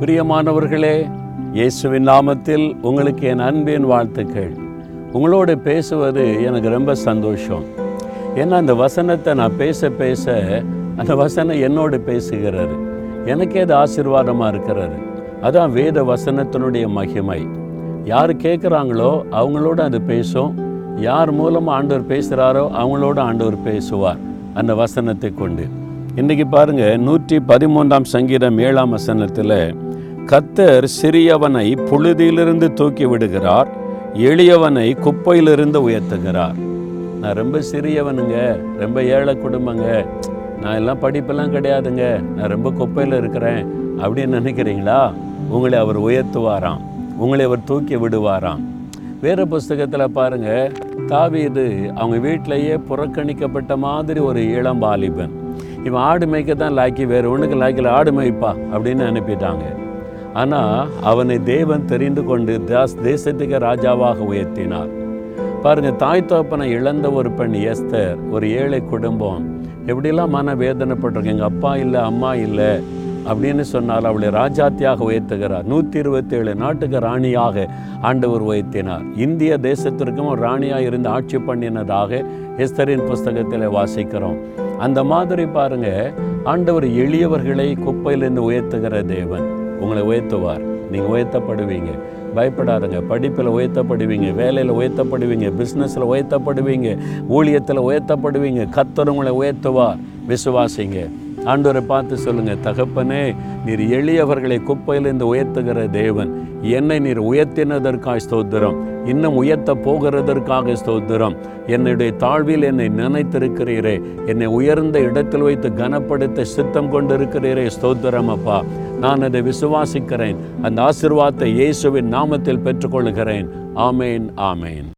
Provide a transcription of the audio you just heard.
பிரியமானவர்களே இயேசுவின் நாமத்தில் உங்களுக்கு என் அன்பின் வாழ்த்துக்கள். உங்களோடு பேசுவது எனக்கு ரொம்ப சந்தோஷம். ஏன்னா அந்த வசனத்தை நான் பேச பேச அந்த வசனம் என்னோடு பேசுகிறாரு எனக்கே அது ஆசீர்வாதமாக இருக்கிறாரு அதான் வேத வசனத்தினுடைய மகிமை. யார் கேட்குறாங்களோ அவங்களோட அது பேசும். யார் மூலமாக ஆண்டவர் பேசுகிறாரோ அவங்களோட ஆண்டவர் பேசுவார். அந்த வசனத்தை கொண்டு. இன்றைக்கி பாருங்கள் நூற்றி பதிமூன்றாம் சங்கீதம் ஏழாம் வசனத்தில் கத்தர் சிறியவனை புழுதியிலிருந்து தூக்கி விடுகிறார் எளியவனை குப்பையிலிருந்து உயர்த்துகிறார். நான் ரொம்ப சிறியவனுங்க ரொம்ப ஏழை குடும்பங்க. நான் எல்லாம் படிப்பெல்லாம் கிடையாதுங்க. நான் ரொம்ப குப்பையில் இருக்கிறேன். அப்படின்னு நினைக்கிறீங்களா? உங்களை அவர் உயர்த்துவாராம். உங்களை அவர் தூக்கி விடுவாராம். வேறு புஸ்தகத்தில் பாருங்க தாவீது அவங்க வீட்டிலேயே புறக்கணிக்கப்பட்ட மாதிரி ஒரு இளம் வாலிபன். இவன் ஆடு மேய்க்க தான் லாக்கி வேறு ஒன்றுக்கு லாக்கில் ஆடு மேய்ப்பா அப்படின்னு அனுப்பிட்டாங்க. ஆனால் அவனை தேவன் தெரிந்து கொண்டு தாஸ் தேசத்துக்கு ராஜாவாக உயர்த்தினார். பாருங்க தாய் தோப்பனை இழந்த ஒரு பெண் எஸ்தர் ஒரு ஏழை குடும்பம். எப்படிலாம் மன வேதனைப்பட்டிருக்கு எங்கள் அப்பா இல்லை அம்மா இல்லை அப்படின்னு சொன்னால் அவளை ராஜாத்தியாக உயர்த்துகிறார். நூற்றி இருபத்தேழு நாட்டுக்கு ராணியாக ஆண்டவர் உயர்த்தினார். இந்திய தேசத்திற்கும் ஒரு ராணியாக இருந்து ஆட்சி பண்ணினதாக எஸ்தரின் புஸ்தகத்தில் வாசிக்கிறோம். அந்த மாதிரி பாருங்க ஆண்டவர் எளியவர்களை குப்பையிலிருந்து உயர்த்துகிற தேவன். உங்களை உயர்த்துவார். நீங்கள் உயர்த்தப்படுவீங்க. பயப்படாதுங்க. படிப்பில் உயர்த்தப்படுவீங்க. வேலையில் உயர்த்தப்படுவீங்க. பிஸ்னஸில் உயர்த்தப்படுவீங்க. ஊழியத்தில் உயர்த்தப்படுவீங்க. கத்தர் உங்களை உயர்த்துவார். விசுவாசிங்க. ஆண்டவரை பார்த்து சொல்லுங்கள் தகப்பனே நீர் எளியவர்களை குப்பையிலிருந்து உயர்த்துகிற தேவன். என்னை நீர் உயர்த்தினதற்காக ஸ்தோத்திரம். இன்னும் உயர்த்த போகிறதற்காக ஸ்தோத்திரம். என்னுடைய தாழ்வில் என்னை நினைத்திருக்கிறீரே. என்னை உயர்ந்த இடத்தில் வைத்து கனப்படுத்த சித்தம் கொண்டிருக்கிறீரே. ஸ்தோத்திரம் அப்பா. நான் அதை விசுவாசிக்கிறேன். அந்த ஆசிர்வாதத்தை இயேசுவின் நாமத்தில் பெற்றுக்கொள்கிறேன் ஆமேன் ஆமேன்.